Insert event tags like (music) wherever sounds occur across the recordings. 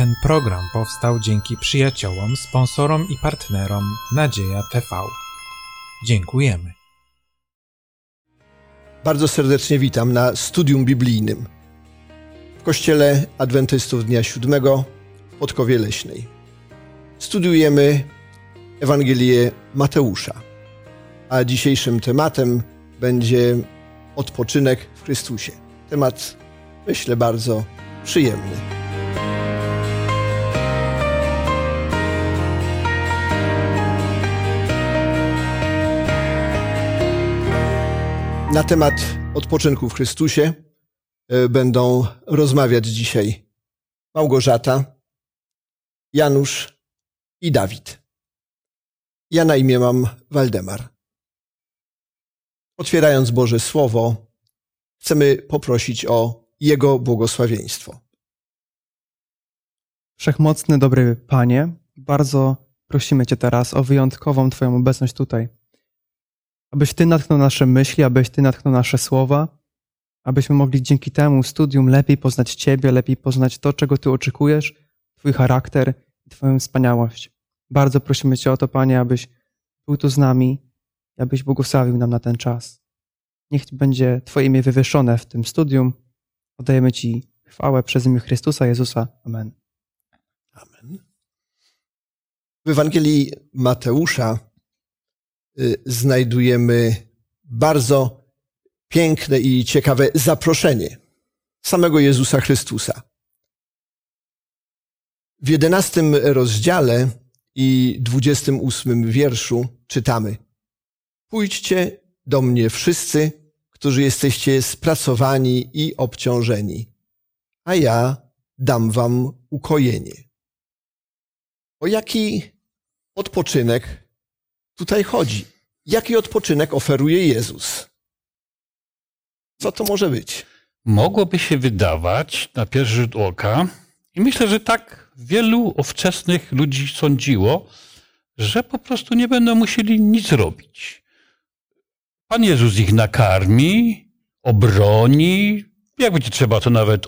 Ten program powstał dzięki przyjaciołom, sponsorom i partnerom Nadzieja TV. Dziękujemy. Bardzo serdecznie witam na studium biblijnym w Kościele Adwentystów Dnia Siódmego w Podkowie Leśnej. Studiujemy Ewangelię Mateusza, a dzisiejszym tematem będzie odpoczynek w Chrystusie. Temat, myślę, bardzo przyjemny. Na temat odpoczynku w Chrystusie e, będą rozmawiać dzisiaj Małgorzata, Janusz i Dawid. Ja na imię mam Waldemar. Otwierając Boże Słowo, chcemy poprosić o Jego błogosławieństwo. Wszechmocny, dobry Panie, bardzo prosimy Cię teraz o wyjątkową Twoją obecność tutaj. Abyś Ty natchnął nasze myśli, abyś Ty natchnął nasze słowa, abyśmy mogli dzięki temu studium lepiej poznać Ciebie, lepiej poznać to, czego Ty oczekujesz, Twój charakter i Twoją wspaniałość. Bardzo prosimy Cię o to, Panie, abyś był tu z nami i abyś błogosławił nam na ten czas. Niech będzie Twoje imię wywyższone w tym studium. Oddajemy Ci chwałę przez imię Chrystusa Jezusa. Amen. Amen. W Ewangelii Mateusza znajdujemy bardzo piękne i ciekawe zaproszenie samego Jezusa Chrystusa. W jedenastym rozdziale i dwudziestym ósmym wierszu czytamy Pójdźcie do mnie wszyscy, którzy jesteście spracowani i obciążeni, a ja dam wam ukojenie. O jaki odpoczynek tutaj chodzi? Jaki odpoczynek oferuje Jezus? Co to może być? Mogłoby się wydawać na pierwszy rzut oka, i myślę, że tak wielu ówczesnych ludzi sądziło, że po prostu nie będą musieli nic robić. Pan Jezus ich nakarmi, obroni, jak będzie trzeba, to nawet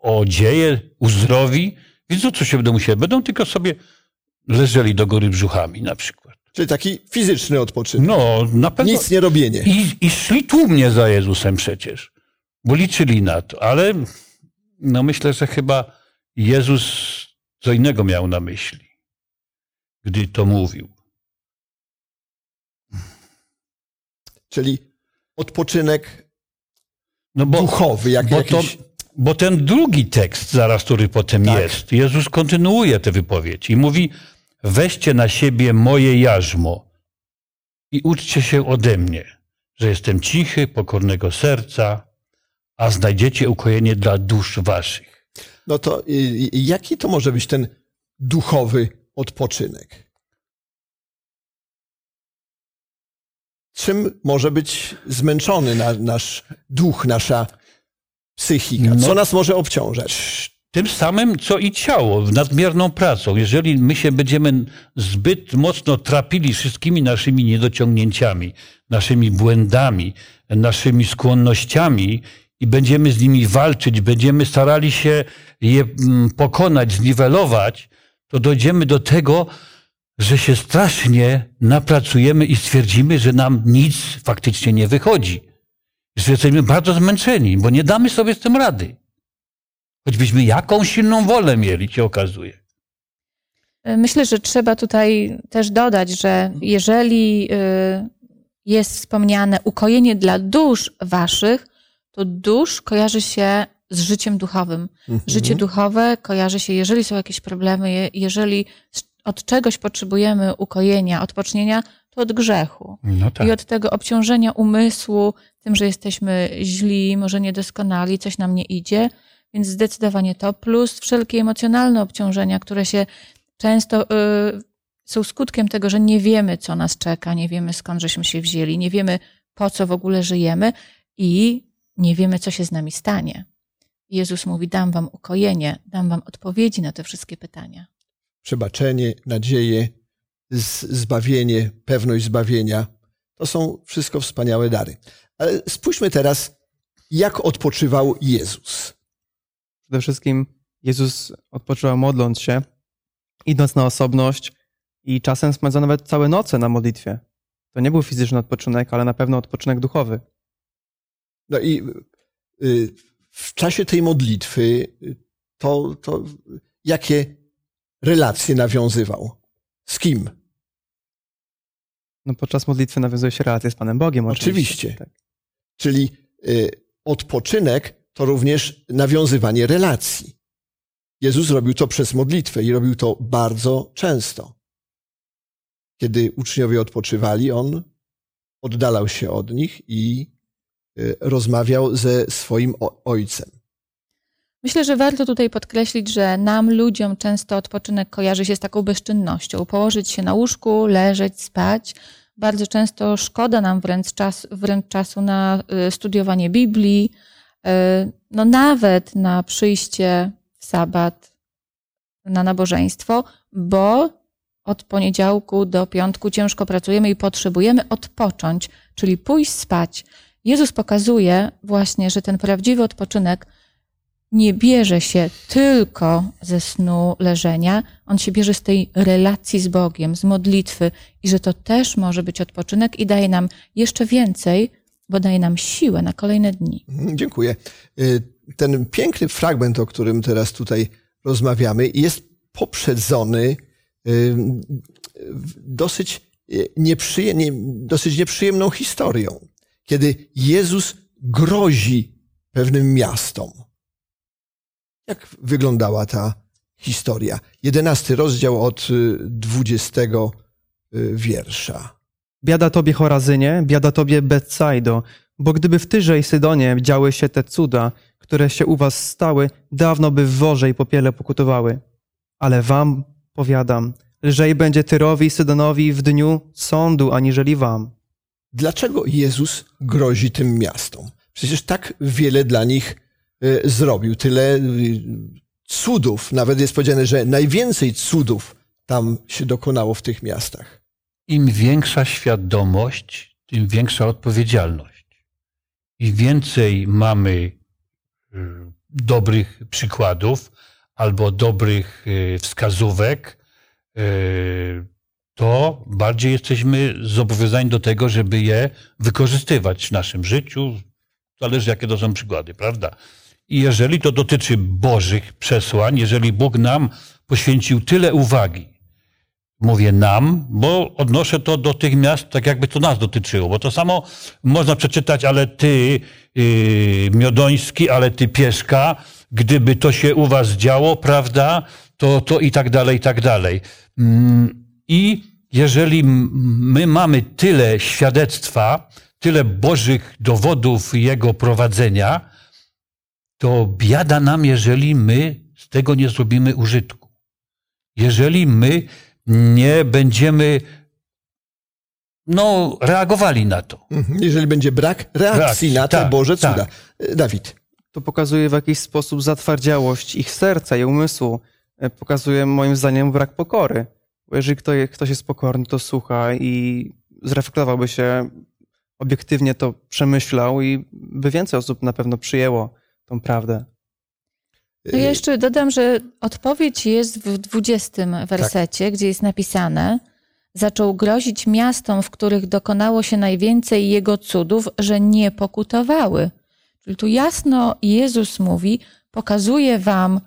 odzieje, uzdrowi, więc o co się będą musieli? Będą tylko sobie leżeli do góry brzuchami na przykład. Czyli taki fizyczny odpoczynek. No, na pewno. Nic nie robienie. I, I szli tłumnie za Jezusem przecież, bo liczyli na to, ale no myślę, że chyba Jezus co innego miał na myśli, gdy to mówił. Czyli odpoczynek no bo, duchowy, jak bo, jakiś... to, bo ten drugi tekst, zaraz, który potem Tak. jest, Jezus kontynuuje tę wypowiedź i mówi: Weźcie na siebie moje jarzmo i uczcie się ode mnie, że jestem cichy, pokornego serca, a znajdziecie ukojenie dla dusz waszych. No to y, y, jaki to może być ten duchowy odpoczynek? Czym może być zmęczony na, nasz duch, nasza psychika? Co No. nas może obciążać? Tym samym, co i ciało, nadmierną pracą. Jeżeli my się będziemy zbyt mocno trapili wszystkimi naszymi niedociągnięciami, naszymi błędami, naszymi skłonnościami i będziemy z nimi walczyć, będziemy starali się je mm, pokonać, zniwelować, to dojdziemy do tego, że się strasznie napracujemy i stwierdzimy, że nam nic faktycznie nie wychodzi. Że jesteśmy bardzo zmęczeni, bo nie damy sobie z tym rady. Choćbyśmy jaką silną wolę mieli, się okazuje. Myślę, że trzeba tutaj też dodać, że jeżeli y, jest wspomniane ukojenie dla dusz waszych, to dusz kojarzy się z życiem duchowym. Mhm. Życie duchowe kojarzy się, jeżeli są jakieś problemy, je- jeżeli od czegoś potrzebujemy ukojenia, odpocznienia, to od grzechu. No tak. I od tego obciążenia umysłu, tym, że jesteśmy źli, może niedoskonali, coś nam nie idzie. Więc zdecydowanie to, plus wszelkie emocjonalne obciążenia, które się często y, są skutkiem tego, że nie wiemy, co nas czeka, nie wiemy, skąd żeśmy się wzięli, nie wiemy, po co w ogóle żyjemy i nie wiemy, co się z nami stanie. Jezus mówi: Dam wam ukojenie, dam wam odpowiedzi na te wszystkie pytania. Przebaczenie, nadzieję, zbawienie, pewność zbawienia. To są wszystko wspaniałe dary. Ale spójrzmy teraz, jak odpoczywał Jezus. Przede wszystkim Jezus odpoczywał modląc się, idąc na osobność i czasem spędzał nawet całe noce na modlitwie. To nie był fizyczny odpoczynek, ale na pewno odpoczynek duchowy. No i y, w czasie tej modlitwy to, to jakie relacje nawiązywał? Z kim? No podczas modlitwy nawiązuje się relacje z Panem Bogiem. Oczywiście. Oczywiście. Czyli y, odpoczynek to również nawiązywanie relacji. Jezus robił to przez modlitwę i robił to bardzo często. Kiedy uczniowie odpoczywali, on oddalał się od nich i y, rozmawiał ze swoim ojcem. Myślę, że warto tutaj podkreślić, że nam, ludziom, często odpoczynek kojarzy się z taką bezczynnością. Położyć się na łóżku, leżeć, spać. Bardzo często szkoda nam wręcz, czas, wręcz czasu na y, studiowanie Biblii, no nawet na przyjście w sabat na nabożeństwo, bo od poniedziałku do piątku ciężko pracujemy i potrzebujemy odpocząć, czyli pójść spać. Jezus pokazuje właśnie, że ten prawdziwy odpoczynek nie bierze się tylko ze snu leżenia, on się bierze z tej relacji z Bogiem, z modlitwy i że to też może być odpoczynek i daje nam jeszcze więcej, bo daje nam siłę na kolejne dni. Mhm, Dziękuję. Y, Ten piękny fragment, o którym teraz tutaj rozmawiamy, jest poprzedzony y, dosyć, y, dosyć nieprzyjemną historią, kiedy Jezus grozi pewnym miastom. Jak wyglądała ta historia? Jedenasty rozdział od dwudziestego wiersza. Biada tobie Chorazynie, biada tobie Betsaido, bo gdyby w Tyrze i Sydonie działy się te cuda, które się u was stały, dawno by w worze i popiele pokutowały. Ale wam powiadam, lżej będzie Tyrowi i Sydonowi w dniu sądu, aniżeli wam. Dlaczego Jezus grozi tym miastom? Przecież tak wiele dla nich y, zrobił, tyle y, cudów. Nawet jest powiedziane, że najwięcej cudów tam się dokonało w tych miastach. Im większa świadomość, tym większa odpowiedzialność. Im więcej mamy y, dobrych przykładów albo dobrych y, wskazówek, y, to bardziej jesteśmy zobowiązani do tego, żeby je wykorzystywać w naszym życiu. Zależy, jakie to są przykłady, prawda? I jeżeli to dotyczy Bożych przesłań, jeżeli Bóg nam poświęcił tyle uwagi, mówię nam, bo odnoszę to do tych miast, tak jakby to nas dotyczyło. Bo to samo można przeczytać, ale ty, yy, Miodoński, ale ty, Pieszka, gdyby to się u was działo, prawda, to, to i tak dalej, i tak dalej. Mm, I jeżeli my mamy tyle świadectwa, tyle Bożych dowodów Jego prowadzenia, to biada nam, jeżeli my z tego nie zrobimy użytku. Jeżeli my nie będziemy no, reagowali na to. Mhm. Jeżeli będzie brak reakcji Reakcji, na te tak, Boże tak. cuda. Y, Dawid. To pokazuje w jakiś sposób zatwardziałość ich serca i umysłu. E, Pokazuje moim zdaniem brak pokory. Bo jeżeli kto, ktoś jest pokorny, to słucha i zreflektowałby się, obiektywnie to przemyślał i by więcej osób na pewno przyjęło tą prawdę. To ja jeszcze dodam, że odpowiedź jest w 20 wersecie, gdzie jest napisane: Zaczął grozić miastom, w których dokonało się najwięcej jego cudów, że nie pokutowały. Czyli tu jasno Jezus mówi: Pokazuje wam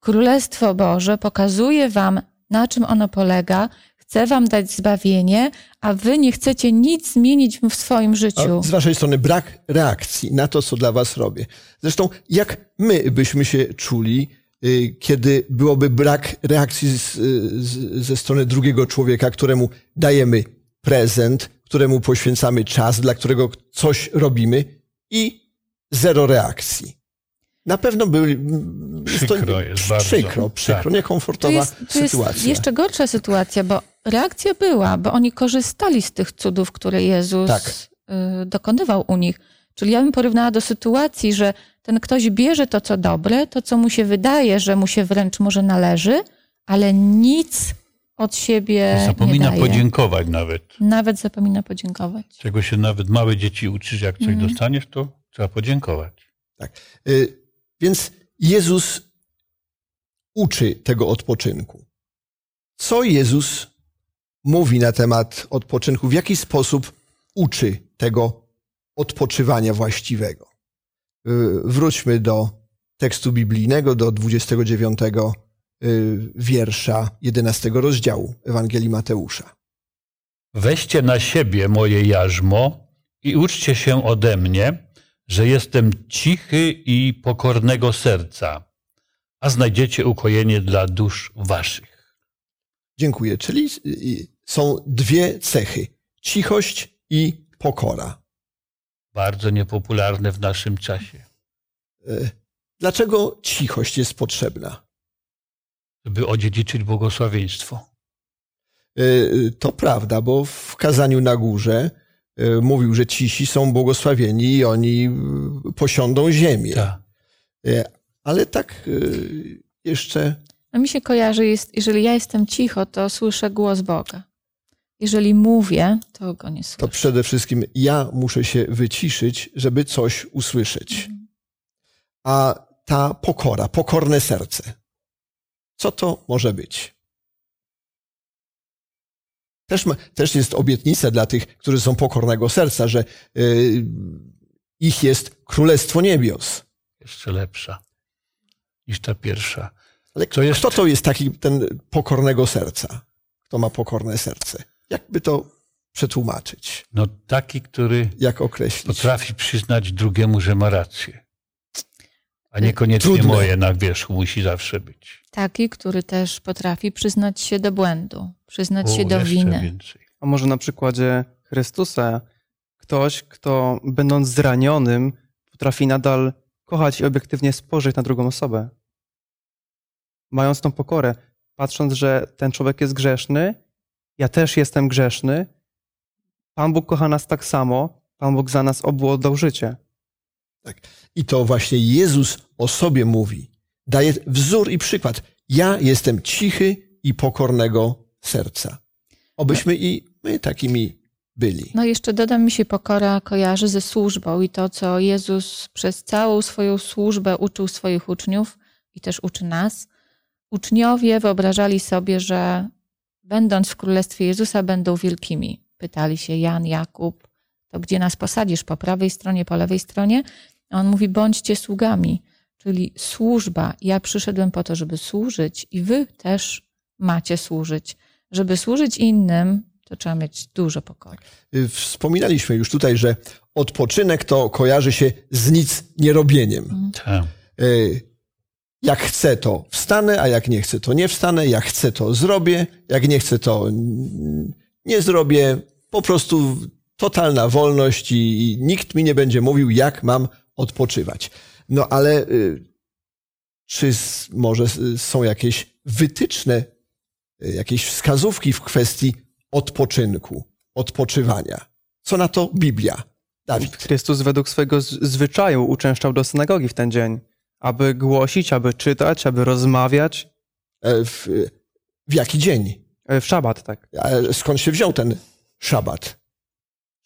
Królestwo Boże, pokazuje wam, na czym ono polega, chce wam dać zbawienie, a wy nie chcecie nic zmienić w swoim A życiu. z waszej strony brak reakcji na to, co dla was robię. Zresztą, jak my byśmy się czuli, y, kiedy byłoby brak reakcji z, z, ze strony drugiego człowieka, któremu dajemy prezent, któremu poświęcamy czas, dla którego coś robimy i zero reakcji. Na pewno byli. Przykro jest bardzo. Przykro, przykro, Tak. niekomfortowa Tu jest, jest sytuacja. jeszcze gorsza sytuacja, bo reakcja była, bo oni korzystali z tych cudów, które Jezus Tak. y, dokonywał u nich. Czyli ja bym porównała do sytuacji, że ten ktoś bierze to, co dobre, to, co mu się wydaje, że mu się wręcz może należy, ale nic od siebie nie Zapomina podziękować nawet. Nawet zapomina podziękować. Czego się nawet małe dzieci uczy, że jak coś Mhm. dostaniesz, to trzeba podziękować. Y, Więc Jezus uczy tego odpoczynku. Co Jezus mówi na temat odpoczynku? W jaki sposób uczy tego odpoczywania właściwego? Y, Wróćmy do tekstu biblijnego, do 29 y, wiersza 11 rozdziału Ewangelii Mateusza. Weźcie na siebie moje jarzmo i uczcie się ode mnie, że jestem cichy i pokornego serca, a znajdziecie ukojenie dla dusz waszych. Dziękuję. Czyli y, są dwie cechy: cichość i pokora. Bardzo niepopularne w naszym czasie. Y, Dlaczego cichość jest potrzebna? Żeby odziedziczyć błogosławieństwo. Y, To prawda, bo w kazaniu na górze y, mówił, że cisi są błogosławieni i oni y, posiądą ziemię. Y, Ale tak y, jeszcze No mi się kojarzy, jest, jeżeli ja jestem cicho, to słyszę głos Boga. Jeżeli mówię, to go nie to słyszę. przede wszystkim ja muszę się wyciszyć, żeby coś usłyszeć. A ta pokora, pokorne serce, co to może być? Też, ma, też jest obietnica dla tych, którzy są pokornego serca, że y, ich jest królestwo niebios. Jeszcze lepsza niż ta pierwsza. Ale Co jest- kto to jest taki ten pokornego serca? Kto ma pokorne serce? Jakby to przetłumaczyć? No taki, który Jak określić? potrafi przyznać drugiemu, że ma rację. A niekoniecznie Trudne. moje na wierzchu musi zawsze być. Taki, który też potrafi przyznać się do błędu, przyznać się O, do jeszcze winy. więcej. A może na przykładzie Chrystusa ktoś, kto będąc zranionym, potrafi nadal kochać i obiektywnie spojrzeć na drugą osobę. Mając tą pokorę, patrząc, że ten człowiek jest grzeszny, ja też jestem grzeszny, Pan Bóg kocha nas tak samo, Pan Bóg za nas obu oddał życie. I to właśnie Jezus o sobie mówi. Daje wzór i przykład. Ja jestem cichy i pokornego serca. Obyśmy i my takimi byli. No jeszcze dodam, mi się pokora kojarzy ze służbą i to, co Jezus przez całą swoją służbę uczył swoich uczniów i też uczy nas. Uczniowie wyobrażali sobie, że będąc w Królestwie Jezusa będą wielkimi. Pytali się Jan, Jakub, to gdzie nas posadzisz, po prawej stronie, po lewej stronie? A on mówi, bądźcie sługami, czyli służba. Ja przyszedłem po to, żeby służyć i wy też macie służyć. Żeby służyć innym, to trzeba mieć dużo pokory. Y, Wspominaliśmy już tutaj, że odpoczynek to kojarzy się z nic nierobieniem. Tak. Jak chcę, to wstanę, a jak nie chcę, to nie wstanę. Jak chcę, to zrobię. Jak nie chcę, to nie zrobię. Po prostu totalna wolność i nikt mi nie będzie mówił, jak mam odpoczywać. No ale y, czy może są jakieś wytyczne, y, jakieś wskazówki w kwestii odpoczynku, odpoczywania? Co na to Biblia? Dawid. Chrystus według swojego zwyczaju uczęszczał do synagogi w ten dzień, aby głosić, aby czytać, aby rozmawiać. E, W, w jaki dzień? E, W szabat, tak. A skąd się wziął ten szabat?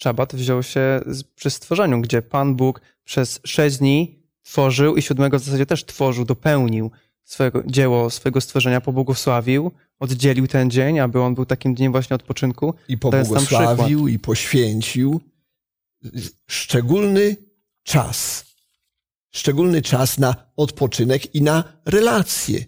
Szabat wziął się przy stworzeniu, gdzie Pan Bóg przez sześć dni tworzył i siódmego w zasadzie też tworzył, dopełnił swojego dzieło, swojego stworzenia, pobłogosławił, oddzielił ten dzień, aby on był takim dniem właśnie odpoczynku. I pobłogosławił, i poświęcił szczególny czas. Szczególny czas na odpoczynek i na relacje.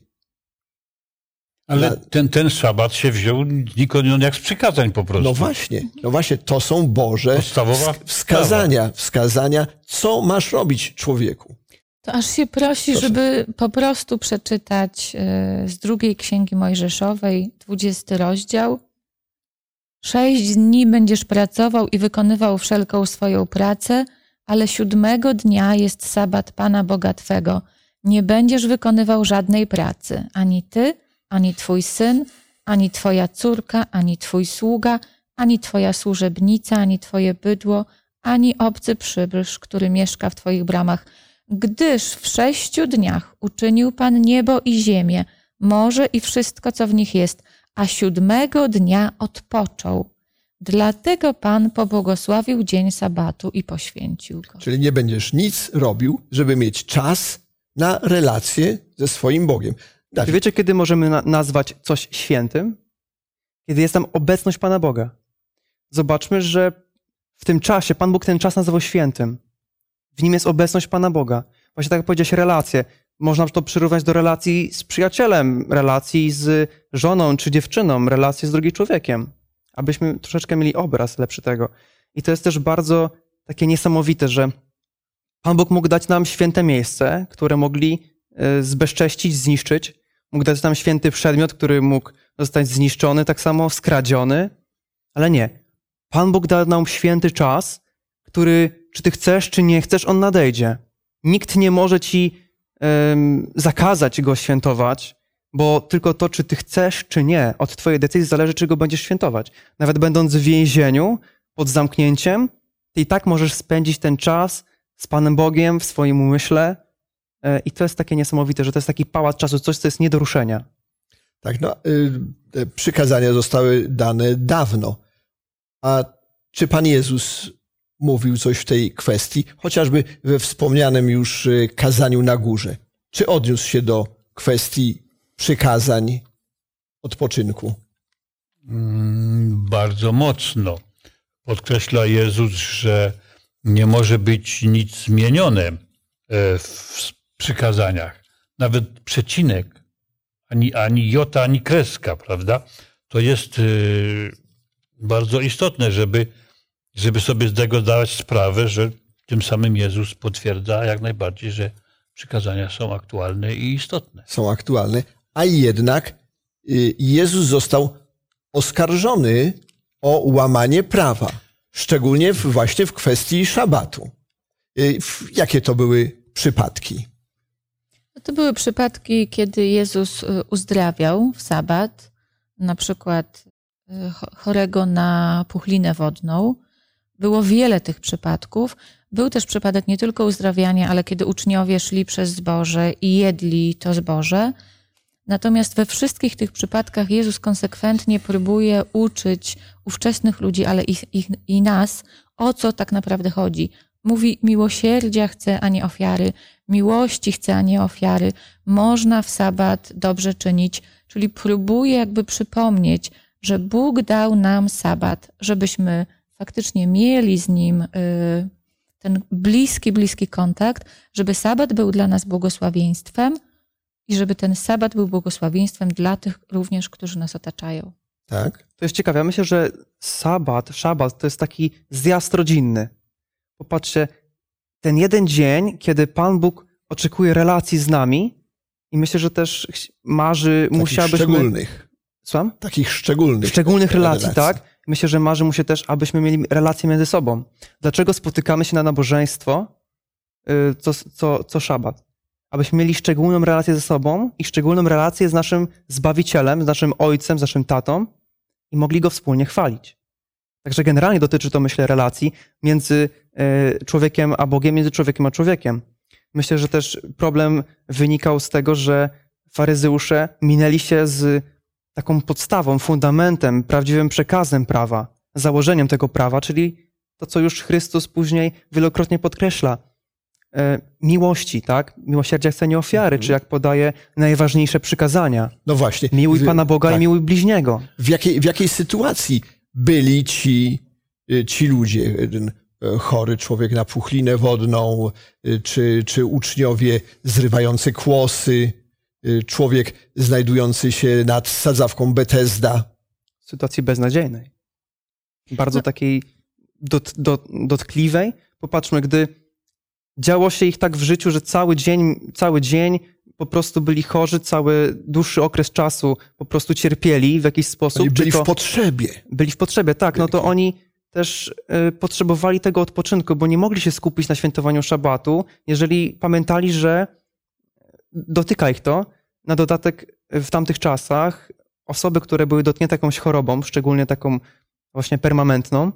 Ale Na- ten, ten szabat się wziął nikąd jak z przykazań po prostu. No właśnie, no właśnie, to są Boże Podstawowa wsk- wskazania, wskazania, co masz robić człowieku. To aż się prosi, Proszę. żeby po prostu przeczytać y, z drugiej księgi Mojżeszowej, 20 rozdział. Sześć dni będziesz pracował i wykonywał wszelką swoją pracę, ale siódmego dnia jest sabat Pana Boga Twego. Nie będziesz wykonywał żadnej pracy, ani ty, ani twój syn, ani twoja córka, ani twój sługa, ani twoja służebnica, ani twoje bydło, ani obcy przybysz, który mieszka w twoich bramach, gdyż w sześciu dniach uczynił Pan niebo i ziemię, morze i wszystko, co w nich jest, a siódmego dnia odpoczął. Dlatego Pan pobłogosławił dzień sabatu i poświęcił go. Czyli nie będziesz nic robił, żeby mieć czas na relacje ze swoim Bogiem. Czy Dawid. wiecie, kiedy możemy na- nazwać coś świętym? Kiedy jest tam obecność Pana Boga. Zobaczmy, że w tym czasie Pan Bóg ten czas nazywał świętym. W nim jest obecność Pana Boga. Właśnie tak jak powiedziałeś, relacje. Można to przyrównać do relacji z przyjacielem, relacji z żoną czy dziewczyną, relacji z drugim człowiekiem. Abyśmy troszeczkę mieli obraz lepszy tego. I to jest też bardzo takie niesamowite, że Pan Bóg mógł dać nam święte miejsce, które mogli e, zbezcześcić, zniszczyć. Mógł dać nam święty przedmiot, który mógł zostać zniszczony, tak samo skradziony. Ale nie. Pan Bóg dał nam święty czas, który, czy ty chcesz, czy nie chcesz, on nadejdzie. Nikt nie może ci em, zakazać go świętować, bo tylko to, czy ty chcesz, czy nie, od twojej decyzji zależy, czy go będziesz świętować. Nawet będąc w więzieniu, pod zamknięciem, ty i tak możesz spędzić ten czas z Panem Bogiem w swoim umyśle. E, I to jest takie niesamowite, że to jest taki pałac czasu, coś, co jest nie do ruszenia. Tak, no, y, przykazania zostały dane dawno. A czy Pan Jezus mówił coś w tej kwestii, chociażby we wspomnianym już y, kazaniu na górze? Czy odniósł się do kwestii przykazań odpoczynku? Mm, Bardzo mocno. Podkreśla Jezus, że nie może być nic zmienione e, w przykazaniach. Nawet przecinek, ani, ani jota, ani kreska, prawda? To jest e, bardzo istotne, żeby, żeby sobie z tego zdawać sprawę, że tym samym Jezus potwierdza jak najbardziej, że przykazania są aktualne i istotne. Są aktualne, a jednak y, Jezus został oskarżony o łamanie prawa, szczególnie właśnie w kwestii szabatu. Y, Jakie to były przypadki? No To były przypadki, kiedy Jezus y, uzdrawiał w sabat, na przykład cho- chorego na puchlinę wodną. Było wiele tych przypadków. Był też przypadek nie tylko uzdrawiania, ale kiedy uczniowie szli przez zboże i jedli to zboże. Natomiast we wszystkich tych przypadkach Jezus konsekwentnie próbuje uczyć ówczesnych ludzi, ale ich, i nas, o co tak naprawdę chodzi. Mówi, miłosierdzia chce, a nie ofiary. Miłości chce, a nie ofiary. Można w sabat dobrze czynić. Czyli próbuje jakby przypomnieć, że Bóg dał nam sabat, żebyśmy faktycznie mieli z Nim y, ten bliski, bliski kontakt, żeby sabat był dla nas błogosławieństwem i żeby ten sabat był błogosławieństwem dla tych również, którzy nas otaczają. Tak? To jest ciekawe. Ja myślę, że sabat, szabat to jest taki zjazd rodzinny. Popatrzcie, ten jeden dzień, kiedy Pan Bóg oczekuje relacji z nami i myślę, że też marzy, Takich musiałyśmy... szczególnych. Słucham? Takich szczególnych. szczególnych relacji, relacji. tak? Myślę, że marzy mu się też, abyśmy mieli relacje między sobą. Dlaczego spotykamy się na nabożeństwo y, co, co, co szabat? Abyśmy mieli szczególną relację ze sobą i szczególną relację z naszym Zbawicielem, z naszym Ojcem, z naszym Tatą i mogli Go wspólnie chwalić. Także generalnie dotyczy to, myślę, relacji między y, człowiekiem a Bogiem, między człowiekiem a człowiekiem. Myślę, że też problem wynikał z tego, że faryzeusze minęli się z taką podstawą, fundamentem, prawdziwym przekazem prawa, założeniem tego prawa, czyli to, co już Chrystus później wielokrotnie podkreśla. E, miłości, tak? Miłosierdzia chce nie ofiary, czy jak podaje najważniejsze przykazania. No właśnie. Miłuj Pana Boga tak. i miłuj bliźniego. W jakiej, w jakiej sytuacji byli ci, y, ci ludzie? Ten e, chory człowiek na puchlinę wodną, czy, czy uczniowie zrywający kłosy, człowiek znajdujący się nad sadzawką Betesda. W sytuacji beznadziejnej. Bardzo No. takiej dot, dot, dotkliwej. Popatrzmy, gdy działo się ich tak w życiu, że cały dzień, cały dzień po prostu byli chorzy, cały dłuższy okres czasu po prostu cierpieli w jakiś sposób. Oni byli to- w potrzebie. byli w potrzebie, tak, no to oni też y, potrzebowali tego odpoczynku, bo nie mogli się skupić na świętowaniu szabatu, jeżeli pamiętali, że dotyka ich to. Na dodatek w tamtych czasach osoby, które były dotknięte jakąś chorobą, szczególnie taką właśnie permanentną,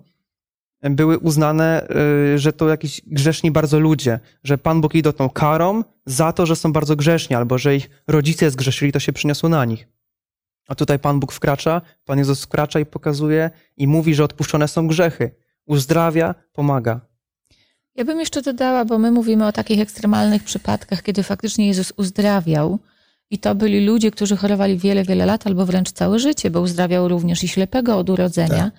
były uznane, y, że to jakiś grzeszni bardzo ludzie, że Pan Bóg ich dotknął karą za to, że są bardzo grzeszni, albo że ich rodzice zgrzeszyli, to się przyniosło na nich. A tutaj Pan Bóg wkracza, Pan Jezus wkracza i pokazuje i mówi, że odpuszczone są grzechy. Uzdrawia, pomaga. Ja bym jeszcze dodała, bo my mówimy o takich ekstremalnych przypadkach, kiedy faktycznie Jezus uzdrawiał I to byli ludzie, którzy chorowali wiele, wiele lat albo wręcz całe życie, bo uzdrawiał również i ślepego od urodzenia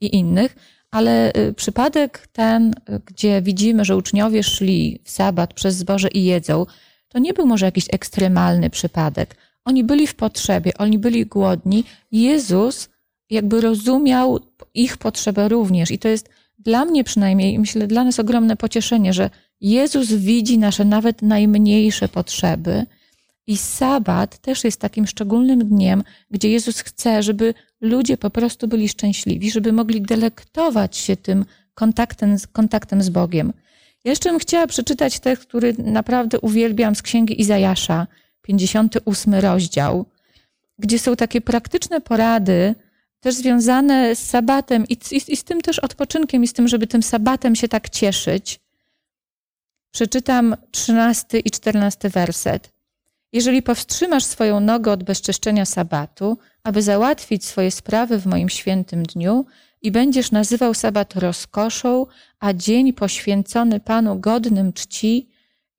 i innych. Ale y, przypadek ten, y, gdzie widzimy, że uczniowie szli w sabat przez zboże i jedzą, to nie był może jakiś ekstremalny przypadek. Oni byli w potrzebie, oni byli głodni. Jezus jakby rozumiał ich potrzebę również. I to jest dla mnie przynajmniej, myślę, dla nas ogromne pocieszenie, że Jezus widzi nasze nawet najmniejsze potrzeby. I sabat też jest takim szczególnym dniem, gdzie Jezus chce, żeby ludzie po prostu byli szczęśliwi, żeby mogli delektować się tym kontaktem, kontaktem z Bogiem. Jeszcze bym chciała przeczytać tekst, który naprawdę uwielbiam z księgi Izajasza, 58 rozdział, gdzie są takie praktyczne porady, też związane z sabatem i, i, i z tym też odpoczynkiem, i z tym, żeby tym sabatem się tak cieszyć. Przeczytam 13 i 14 werset. Jeżeli powstrzymasz swoją nogę od bezczeszczenia sabatu, aby załatwić swoje sprawy w moim świętym dniu i będziesz nazywał sabat rozkoszą, a dzień poświęcony Panu godnym czci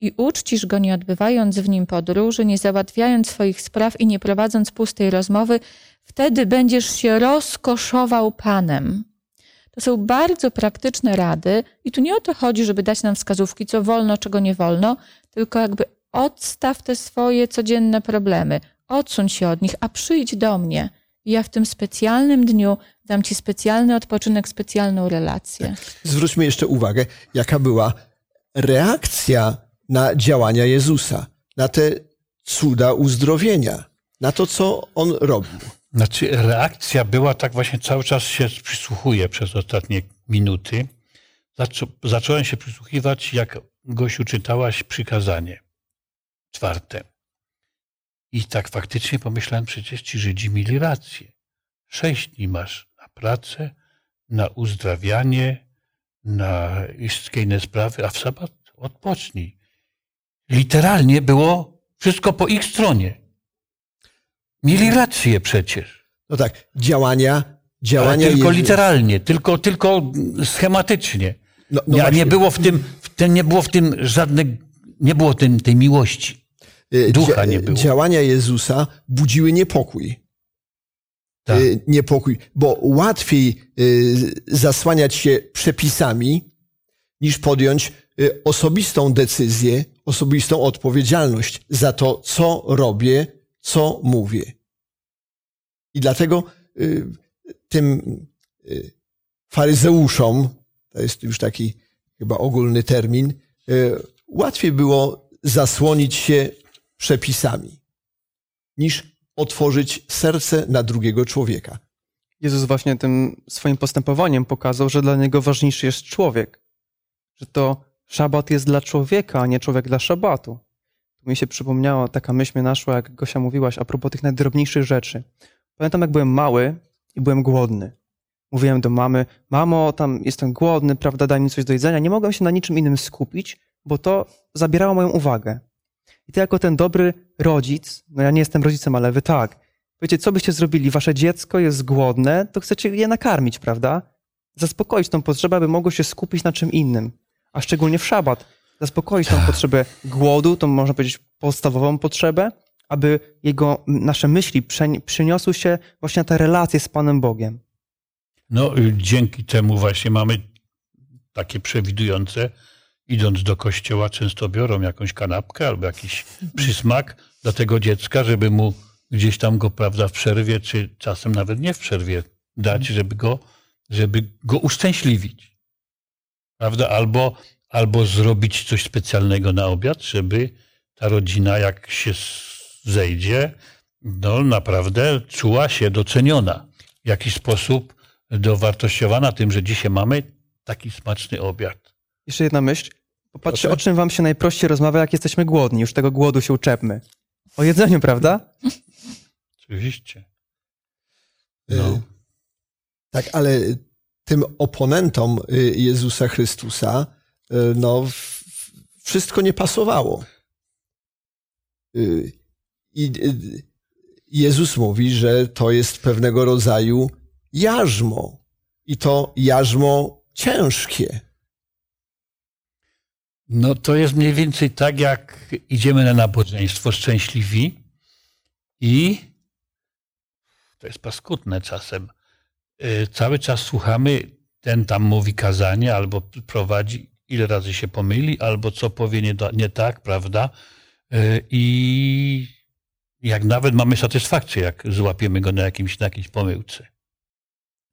i uczcisz go nie odbywając w nim podróży, nie załatwiając swoich spraw i nie prowadząc pustej rozmowy, wtedy będziesz się rozkoszował Panem. To są bardzo praktyczne rady i tu nie o to chodzi, żeby dać nam wskazówki, co wolno, czego nie wolno, tylko jakby odstaw te swoje codzienne problemy, odsuń się od nich, a przyjdź do mnie. I ja w tym specjalnym dniu dam ci specjalny odpoczynek, specjalną relację. Zwróćmy jeszcze uwagę, jaka była reakcja na działania Jezusa, na te cuda uzdrowienia, na to, co on robił. Znaczy, reakcja była tak właśnie cały czas się przysłuchuję przez ostatnie minuty. Zaczą, zacząłem się przysłuchiwać, jak Gosiu czytałaś przykazanie czwarte. I tak faktycznie pomyślałem, przecież ci Żydzi mieli rację. Sześć dni masz na pracę, na uzdrawianie, na wszystkie inne sprawy, a w sabat odpocznij. Literalnie było wszystko po ich stronie. Mieli rację przecież. No tak, działania, Ale działania tylko Jezu- literalnie, tylko, tylko schematycznie. No, no nie, nie było w tym, w tym, nie było w tym żadnej, nie było tym, tej miłości. Y, ducha nie było. Działania Jezusa budziły niepokój. Tak. Y, Niepokój, bo łatwiej y, zasłaniać się przepisami, niż podjąć osobistą decyzję, osobistą odpowiedzialność za to, co robię, co mówię. I dlatego tym faryzeuszom, to jest już taki chyba ogólny termin, łatwiej było zasłonić się przepisami, niż otworzyć serce na drugiego człowieka. Jezus właśnie tym swoim postępowaniem pokazał, że dla niego ważniejszy jest człowiek. Że to szabat jest dla człowieka, a nie człowiek dla szabatu. Tu mi się przypomniała, taka myśl mnie naszła, jak Gosia mówiłaś, a propos tych najdrobniejszych rzeczy. Pamiętam, jak byłem mały i byłem głodny. Mówiłem do mamy, mamo, tam jestem głodny, prawda, daj mi coś do jedzenia. Nie mogłem się na niczym innym skupić, bo to zabierało moją uwagę. I ty jako ten dobry rodzic, no ja nie jestem rodzicem, ale wy tak, Wiecie, co byście zrobili? Wasze dziecko jest głodne, to chcecie je nakarmić, prawda? Zaspokoić tą potrzebę, aby mogło się skupić na czym innym. A szczególnie w szabat. Zaspokoić tą potrzebę głodu, tą można powiedzieć podstawową potrzebę, aby jego, nasze myśli przyniosły się właśnie na te relacje z Panem Bogiem. No, y, dzięki temu właśnie mamy takie przewidujące, idąc do kościoła, często biorą jakąś kanapkę albo jakiś przysmak dla tego dziecka, żeby mu gdzieś tam go, prawda, w przerwie, czy czasem nawet nie w przerwie dać, żeby go, żeby go uszczęśliwić. Prawda? Albo, albo zrobić coś specjalnego na obiad, żeby ta rodzina, jak się zejdzie, no naprawdę czuła się doceniona. W jakiś sposób dowartościowana tym, że dzisiaj mamy taki smaczny obiad. Jeszcze jedna myśl. Popatrzcie, Proszę. o czym wam się najprościej rozmawia, jak jesteśmy głodni. Już tego głodu się uczepmy. O jedzeniu, prawda? Oczywiście. Y, No. Tak, ale tym oponentom y, Jezusa Chrystusa y, no, wszystko nie pasowało. Y, I y, Jezus mówi, że to jest pewnego rodzaju jarzmo. I to jarzmo ciężkie. No to jest mniej więcej tak, jak idziemy na nabożeństwo szczęśliwi I to jest paskudne czasem. Y, Cały czas słuchamy, ten tam mówi kazanie, albo prowadzi, ile razy się pomyli, albo co powie nie, nie tak, prawda? Y, I jak nawet mamy satysfakcję, jak złapiemy go na, jakimś, na jakiejś pomyłce.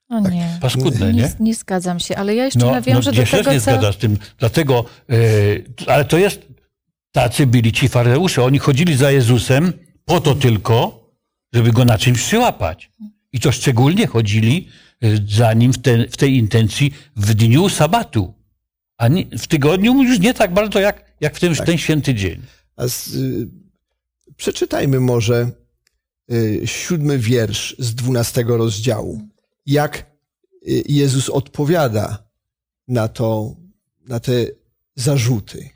O Tak. nie. Paskudne, Nie, nie? nie zgadzam się, ale ja jeszcze No, nawiążę no do ja się tego, nie co... zgadza z tym. Dlatego, e, ale to jest, tacy byli ci faryzeusze. Oni chodzili za Jezusem po to tylko, żeby go na czymś przyłapać. I to szczególnie chodzili e, za nim w, te, w tej intencji w dniu sabatu. A nie, w tygodniu już nie tak bardzo jak, jak w ten, ten święty dzień. A z, y, przeczytajmy może y, siódmy wiersz z dwunastego rozdziału. Jak y, Jezus odpowiada na to, na te zarzuty.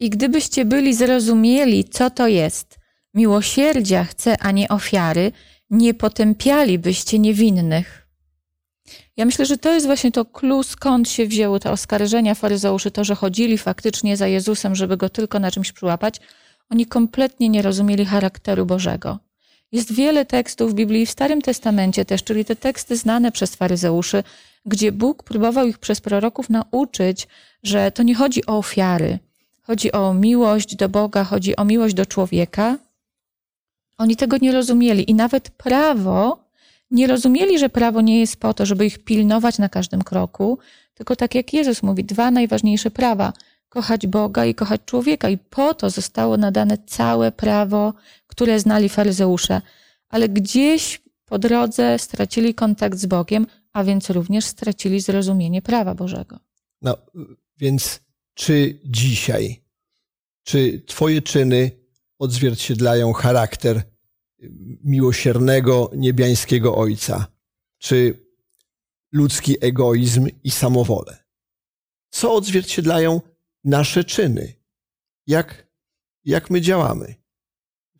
I gdybyście byli zrozumieli, co to jest, miłosierdzia chce, a nie ofiary, nie potępialibyście niewinnych. Ja myślę, że to jest właśnie to clue, skąd się wzięły te oskarżenia faryzeuszy, to, że chodzili faktycznie za Jezusem, żeby go tylko na czymś przyłapać. Oni kompletnie nie rozumieli charakteru Bożego. Jest wiele tekstów w Biblii, w Starym Testamencie też, czyli te teksty znane przez faryzeuszy, gdzie Bóg próbował ich przez proroków nauczyć, że to nie chodzi o ofiary, chodzi o miłość do Boga, chodzi o miłość do człowieka. Oni tego nie rozumieli i nawet prawo, nie rozumieli, że prawo nie jest po to, żeby ich pilnować na każdym kroku, tylko tak jak Jezus mówi, dwa najważniejsze prawa: kochać Boga i kochać człowieka. I po to zostało nadane całe prawo, które znali faryzeusze. Ale gdzieś po drodze stracili kontakt z Bogiem, a więc również stracili zrozumienie prawa Bożego. No, więc czy dzisiaj, czy Twoje czyny odzwierciedlają charakter miłosiernego, niebiańskiego Ojca? Czy ludzki egoizm i samowolę? Co odzwierciedlają nasze czyny? Jak, jak my działamy?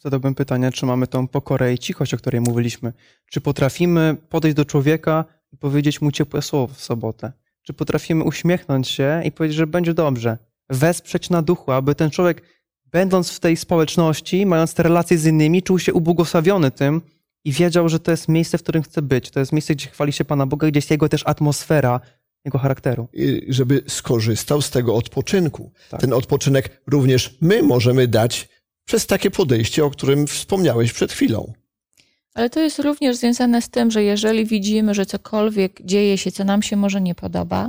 Zadałbym pytanie, czy mamy tą pokorę i cichość, o której mówiliśmy. Czy potrafimy podejść do człowieka i powiedzieć mu ciepłe słowo w sobotę? Czy potrafimy uśmiechnąć się i powiedzieć, że będzie dobrze? Wesprzeć na duchu, aby ten człowiek, będąc w tej społeczności, mając te relacje z innymi, czuł się ubłogosławiony tym i wiedział, że to jest miejsce, w którym chce być. To jest miejsce, gdzie chwali się Pana Boga, gdzie jest jego też atmosfera, jego charakteru. Y, Żeby skorzystał z tego odpoczynku. Tak. Ten odpoczynek również my możemy dać przez takie podejście, o którym wspomniałeś przed chwilą. Ale to jest również związane z tym, że jeżeli widzimy, że cokolwiek dzieje się, co nam się może nie podoba,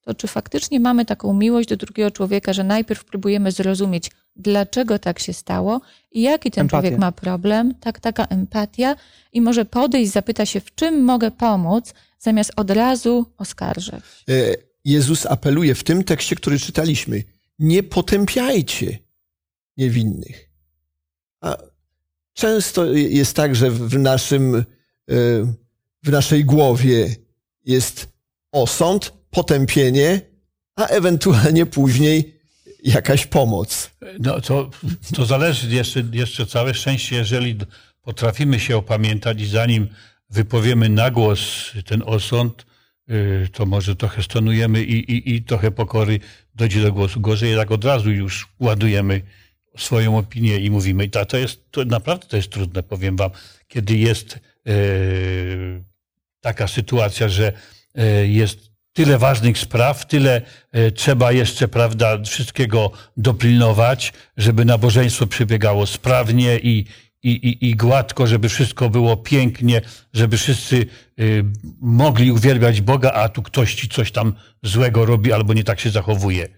to czy faktycznie mamy taką miłość do drugiego człowieka, że najpierw próbujemy zrozumieć, dlaczego tak się stało i jaki ten Empatię. człowiek ma problem, tak, taka empatia i może podejść, zapyta się, w czym mogę pomóc, zamiast od razu oskarżać. E, Jezus apeluje w tym tekście, który czytaliśmy: nie potępiajcie niewinnych. A często jest tak, że w naszym, e, w naszej głowie jest osąd, potępienie, a ewentualnie później jakaś pomoc. No to, to zależy jeszcze, jeszcze całe szczęście, jeżeli potrafimy się opamiętać i zanim wypowiemy na głos ten osąd, y, to może trochę stonujemy i, i, i trochę pokory dojdzie do głosu. Gorzej jak od razu już ładujemy swoją opinię i mówimy. I to, jest, to naprawdę to jest trudne, powiem wam, kiedy jest y, taka sytuacja, że e, jest tyle ważnych spraw, tyle e, trzeba jeszcze, prawda, wszystkiego dopilnować, żeby nabożeństwo przebiegało sprawnie i, i, i, i gładko, żeby wszystko było pięknie, żeby wszyscy e, mogli uwielbiać Boga, a tu ktoś ci coś tam złego robi albo nie tak się zachowuje.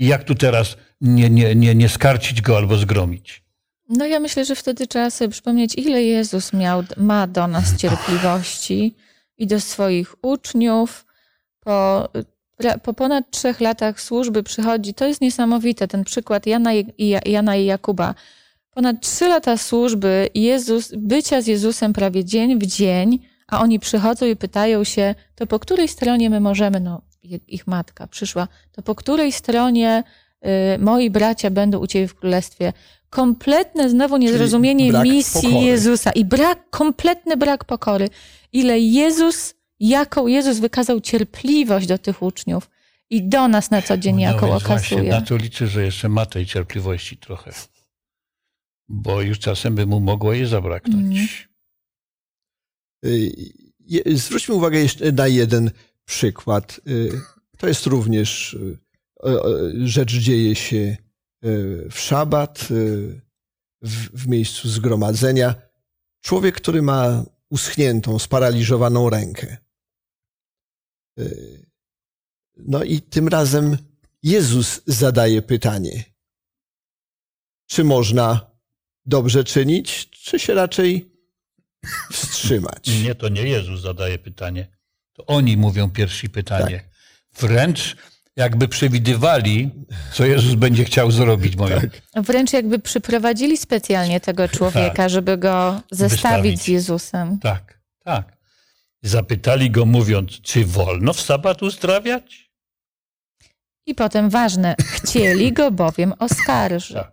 I jak tu teraz nie, nie, nie, nie skarcić go albo zgromić? No ja myślę, że wtedy trzeba sobie przypomnieć, ile Jezus miał, ma do nas (laughs) cierpliwości i do swoich uczniów. Po, po ponad trzech latach służby przychodzi, to jest niesamowite, ten przykład Jana i, Jana i Jakuba. Ponad trzy lata służby, Jezus, bycia z Jezusem prawie dzień w dzień, a oni przychodzą i pytają się, to po której stronie my możemy, no ich matka przyszła, to po której stronie y, moi bracia będą u Ciebie w królestwie? Kompletne znowu niezrozumienie misji pokory. Jezusa i brak, kompletny brak pokory. Ile Jezus, jaką Jezus wykazał cierpliwość do tych uczniów i do nas na co dzień, jaką No właśnie okazuje. na to liczę, że jeszcze ma tej cierpliwości trochę. bo już czasem by mu mogło je zabraknąć. Je- Zwróćmy uwagę jeszcze na jeden przykład. Y, To jest również y, rzecz dzieje się y, w szabat, w, w miejscu zgromadzenia. Człowiek, który ma uschniętą, sparaliżowaną rękę. No i tym razem Jezus zadaje pytanie: czy można dobrze czynić, czy się raczej wstrzymać? Nie, to nie Jezus zadaje pytanie. To oni mówią pierwsi pytanie. Wręcz jakby przewidywali, co Jezus będzie chciał zrobić, moją. Wręcz jakby przyprowadzili specjalnie tego człowieka, żeby go zestawić Wystawić. z Jezusem. Tak, tak. Zapytali go mówiąc, czy wolno w sabat uzdrawiać? I potem ważne, (coughs) chcieli go bowiem oskarżyć. Tak.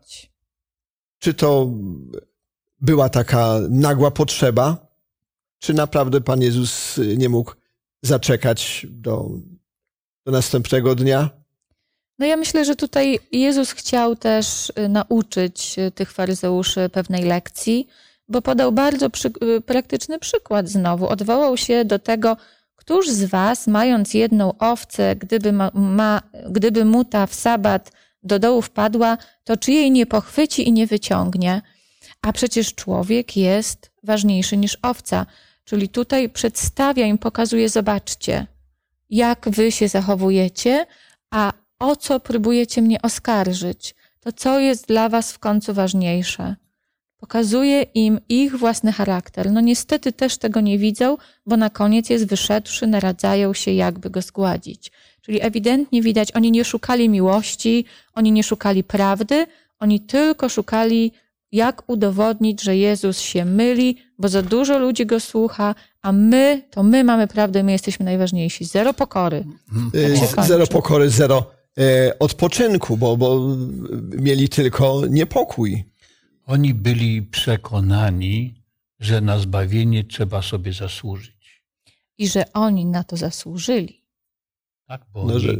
Czy to była taka nagła potrzeba? Czy naprawdę Pan Jezus nie mógł zaczekać do, do następnego dnia? No ja myślę, że tutaj Jezus chciał też y, nauczyć y, tych faryzeuszy pewnej lekcji, bo podał bardzo przy, y, praktyczny przykład znowu. Odwołał się do tego, któż z was, mając jedną owcę, gdyby, ma, ma, gdyby mu ta w sabat do dołu wpadła, to czy jej nie pochwyci i nie wyciągnie? A przecież człowiek jest ważniejszy niż owca. Czyli tutaj przedstawia im, pokazuje, zobaczcie, jak wy się zachowujecie, a o co próbujecie mnie oskarżyć? To co jest dla was w końcu ważniejsze? Pokazuje im ich własny charakter. No niestety też tego nie widzą, bo na koniec jest wyszedłszy, naradzają się, jakby go zgładzić. Czyli ewidentnie widać, oni nie szukali miłości, oni nie szukali prawdy, oni tylko szukali, jak udowodnić, że Jezus się myli, bo za dużo ludzi go słucha, a my, to my mamy prawdę, my jesteśmy najważniejsi. Zero pokory. Y, Tak kończy. Zero pokory, zero e, odpoczynku, bo, bo mieli tylko niepokój. Oni byli przekonani, że na zbawienie trzeba sobie zasłużyć. I że oni na to zasłużyli. Tak? Bo, No, oni, że,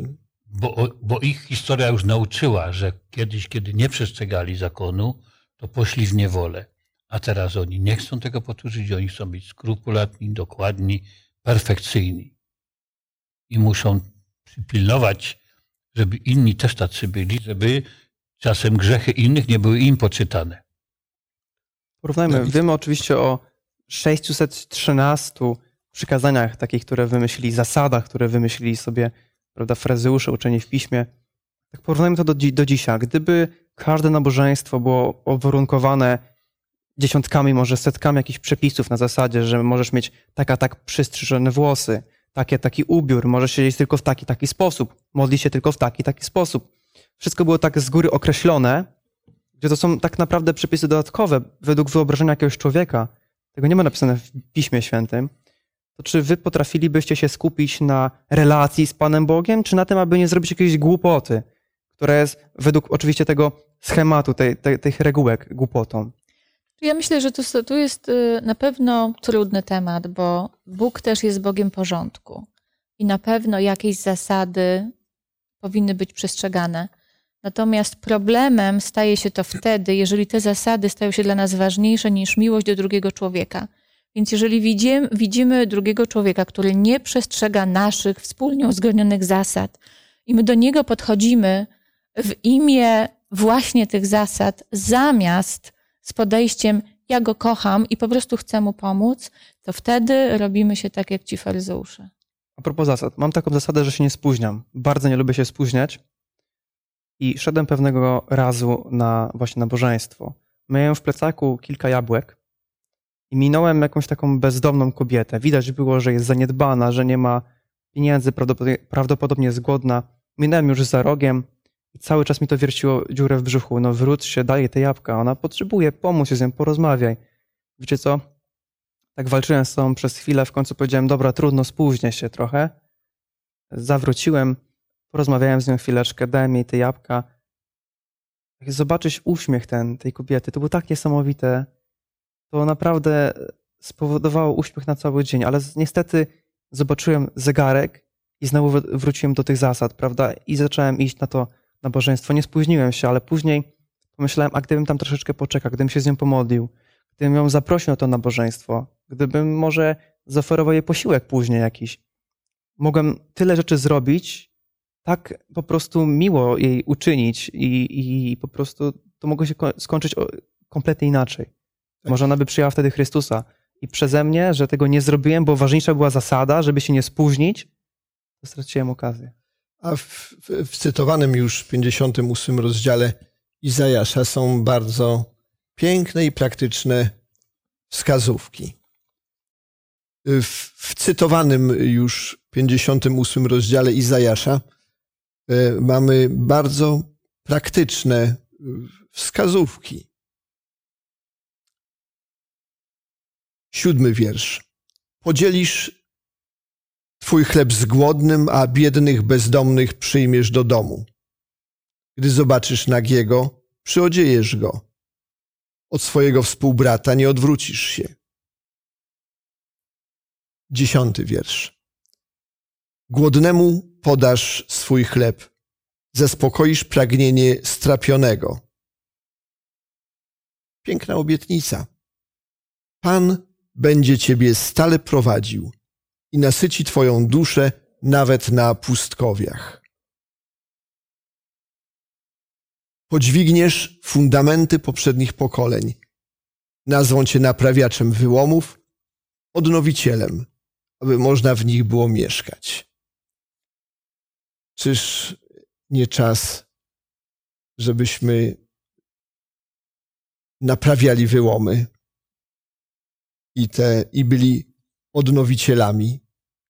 bo, bo ich historia już nauczyła, że kiedyś, kiedy nie przestrzegali zakonu, to poszli w niewolę. A teraz oni nie chcą tego powtórzyć, oni chcą być skrupulatni, dokładni, perfekcyjni. I muszą pilnować, żeby inni też tacy byli, żeby czasem grzechy innych nie były im poczytane. Porównajmy. Wiemy oczywiście o 613 przykazaniach takich, które wymyślili, zasadach, które wymyślili sobie prawda, frazeusze uczeni w piśmie. Tak porównajmy to do, do dzisiaj. Gdyby każde nabożeństwo było uwarunkowane dziesiątkami, może setkami jakichś przepisów na zasadzie, że możesz mieć tak a tak przystrzyżone włosy, takie taki ubiór, możesz siedzieć tylko w taki taki sposób, modlić się tylko w taki taki sposób. Wszystko było tak z góry określone, gdzie to są tak naprawdę przepisy dodatkowe według wyobrażenia jakiegoś człowieka. Tego nie ma napisane w Piśmie Świętym. To czy wy potrafilibyście się skupić na relacji z Panem Bogiem, czy na tym, aby nie zrobić jakiejś głupoty, która jest według oczywiście tego schematu, tej, tej, tych regułek głupotą? Ja myślę, że to, tu jest y, na pewno trudny temat, bo Bóg też jest Bogiem porządku. I na pewno jakieś zasady powinny być przestrzegane. Natomiast problemem staje się to wtedy, jeżeli te zasady stają się dla nas ważniejsze niż miłość do drugiego człowieka. Więc jeżeli widzimy, widzimy drugiego człowieka, który nie przestrzega naszych wspólnie uzgodnionych zasad, i my do niego podchodzimy w imię właśnie tych zasad, zamiast z podejściem ja go kocham i po prostu chcę mu pomóc, to wtedy robimy się tak jak ci faryzeusze. A propos zasad. Mam taką zasadę, że się nie spóźniam. Bardzo nie lubię się spóźniać. I szedłem pewnego razu na właśnie nabożeństwo. Miałem w plecaku kilka jabłek i minąłem jakąś taką bezdomną kobietę. Widać było, że jest zaniedbana, że nie ma pieniędzy, prawdopodobnie, prawdopodobnie jest głodna. Minąłem już za rogiem cały czas mi to wierciło dziurę w brzuchu. No wróć się, daj te jabłka. Ona potrzebuje, pomóc się z nią, porozmawiaj. Wiecie co? Tak walczyłem z sobą przez chwilę, w końcu powiedziałem, dobra, trudno, spóźnię się trochę. Zawróciłem, porozmawiałem z nią chwileczkę, dałem jej te jabłka. Jak uśmiech ten, tej kobiety, to było tak niesamowite. To naprawdę spowodowało uśmiech na cały dzień, ale niestety zobaczyłem zegarek i znowu wr- wróciłem do tych zasad, prawda? I zacząłem iść na to nabożeństwo. Nie spóźniłem się, ale później pomyślałem, a gdybym tam troszeczkę poczekał, gdybym się z nią pomodlił, gdybym ją zaprosił na to nabożeństwo, gdybym może zaoferował jej posiłek później jakiś, mogłem tyle rzeczy zrobić, tak po prostu miło jej uczynić i, i po prostu to mogło się ko- skończyć kompletnie inaczej. Może ona by przyjęła wtedy Chrystusa. I przeze mnie, że tego nie zrobiłem, bo ważniejsza była zasada, żeby się nie spóźnić, to straciłem okazję. A w, w, w cytowanym już 58 rozdziale Izajasza są bardzo piękne i praktyczne wskazówki. W, w cytowanym już 58 rozdziale Izajasza e, mamy bardzo praktyczne e, wskazówki. Siódmy wiersz. Podzielisz Twój chleb z głodnym, a biednych, bezdomnych przyjmiesz do domu. Gdy zobaczysz nagiego, przyodziejesz go. Od swojego współbrata nie odwrócisz się. Dziesiąty wiersz. Głodnemu podasz swój chleb, zaspokoisz pragnienie strapionego. Piękna obietnica. Pan będzie ciebie stale prowadził i nasyci Twoją duszę nawet na pustkowiach. Podźwigniesz fundamenty poprzednich pokoleń. Nazwą Cię naprawiaczem wyłomów, odnowicielem, aby można w nich było mieszkać. Czyż nie czas, żebyśmy naprawiali wyłomy i, te, i byli odnowicielami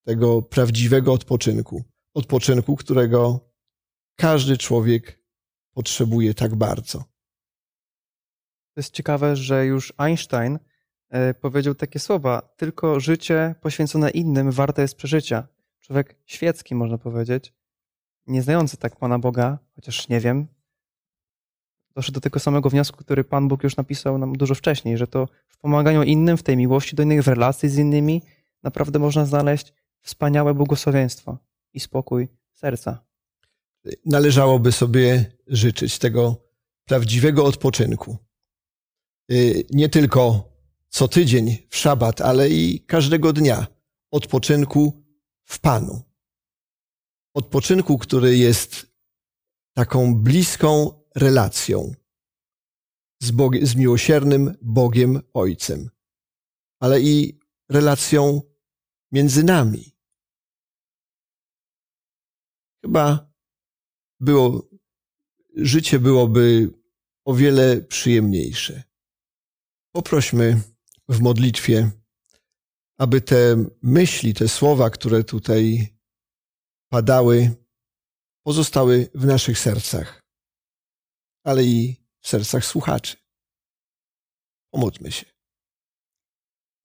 tego prawdziwego odpoczynku. Odpoczynku, którego każdy człowiek potrzebuje tak bardzo. To jest ciekawe, że już Einstein e, powiedział takie słowa: Tylko życie poświęcone innym warte jest przeżycia. Człowiek świecki, można powiedzieć, nie znający tak Pana Boga, chociaż nie wiem, doszedł do tego samego wniosku, który Pan Bóg już napisał nam dużo wcześniej, że to w pomaganiu innym, w tej miłości do innych, w relacji z innymi, naprawdę można znaleźć wspaniałe błogosławieństwo i spokój serca. Należałoby sobie życzyć tego prawdziwego odpoczynku. Y, Nie tylko co tydzień w szabat, ale i każdego dnia odpoczynku w Panu. Odpoczynku, który jest taką bliską relacją z, z miłosiernym Bogiem Ojcem, ale i relacją między nami. Chyba było, życie byłoby o wiele przyjemniejsze. Poprośmy w modlitwie, aby te myśli, te słowa, które tutaj padały, pozostały w naszych sercach, ale i w sercach słuchaczy. Pomódlmy się.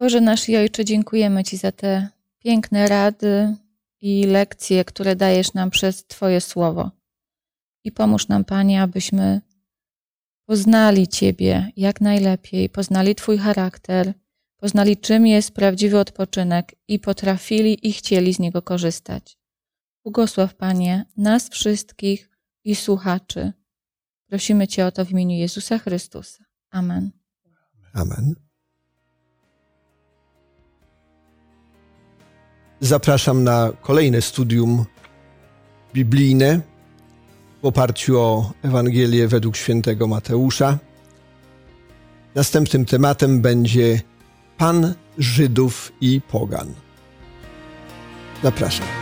Boże nasz i Ojcze, dziękujemy Ci za te piękne rady i lekcje, które dajesz nam przez Twoje słowo. I pomóż nam, Panie, abyśmy poznali Ciebie jak najlepiej, poznali Twój charakter, poznali, czym jest prawdziwy odpoczynek i potrafili i chcieli z niego korzystać. Błogosław, Panie, nas wszystkich i słuchaczy. Prosimy Cię o to w imieniu Jezusa Chrystusa. Amen. Amen. Zapraszam na kolejne studium biblijne w oparciu o Ewangelię według świętego Mateusza. Następnym tematem będzie Pan Żydów i Pogan. Zapraszam.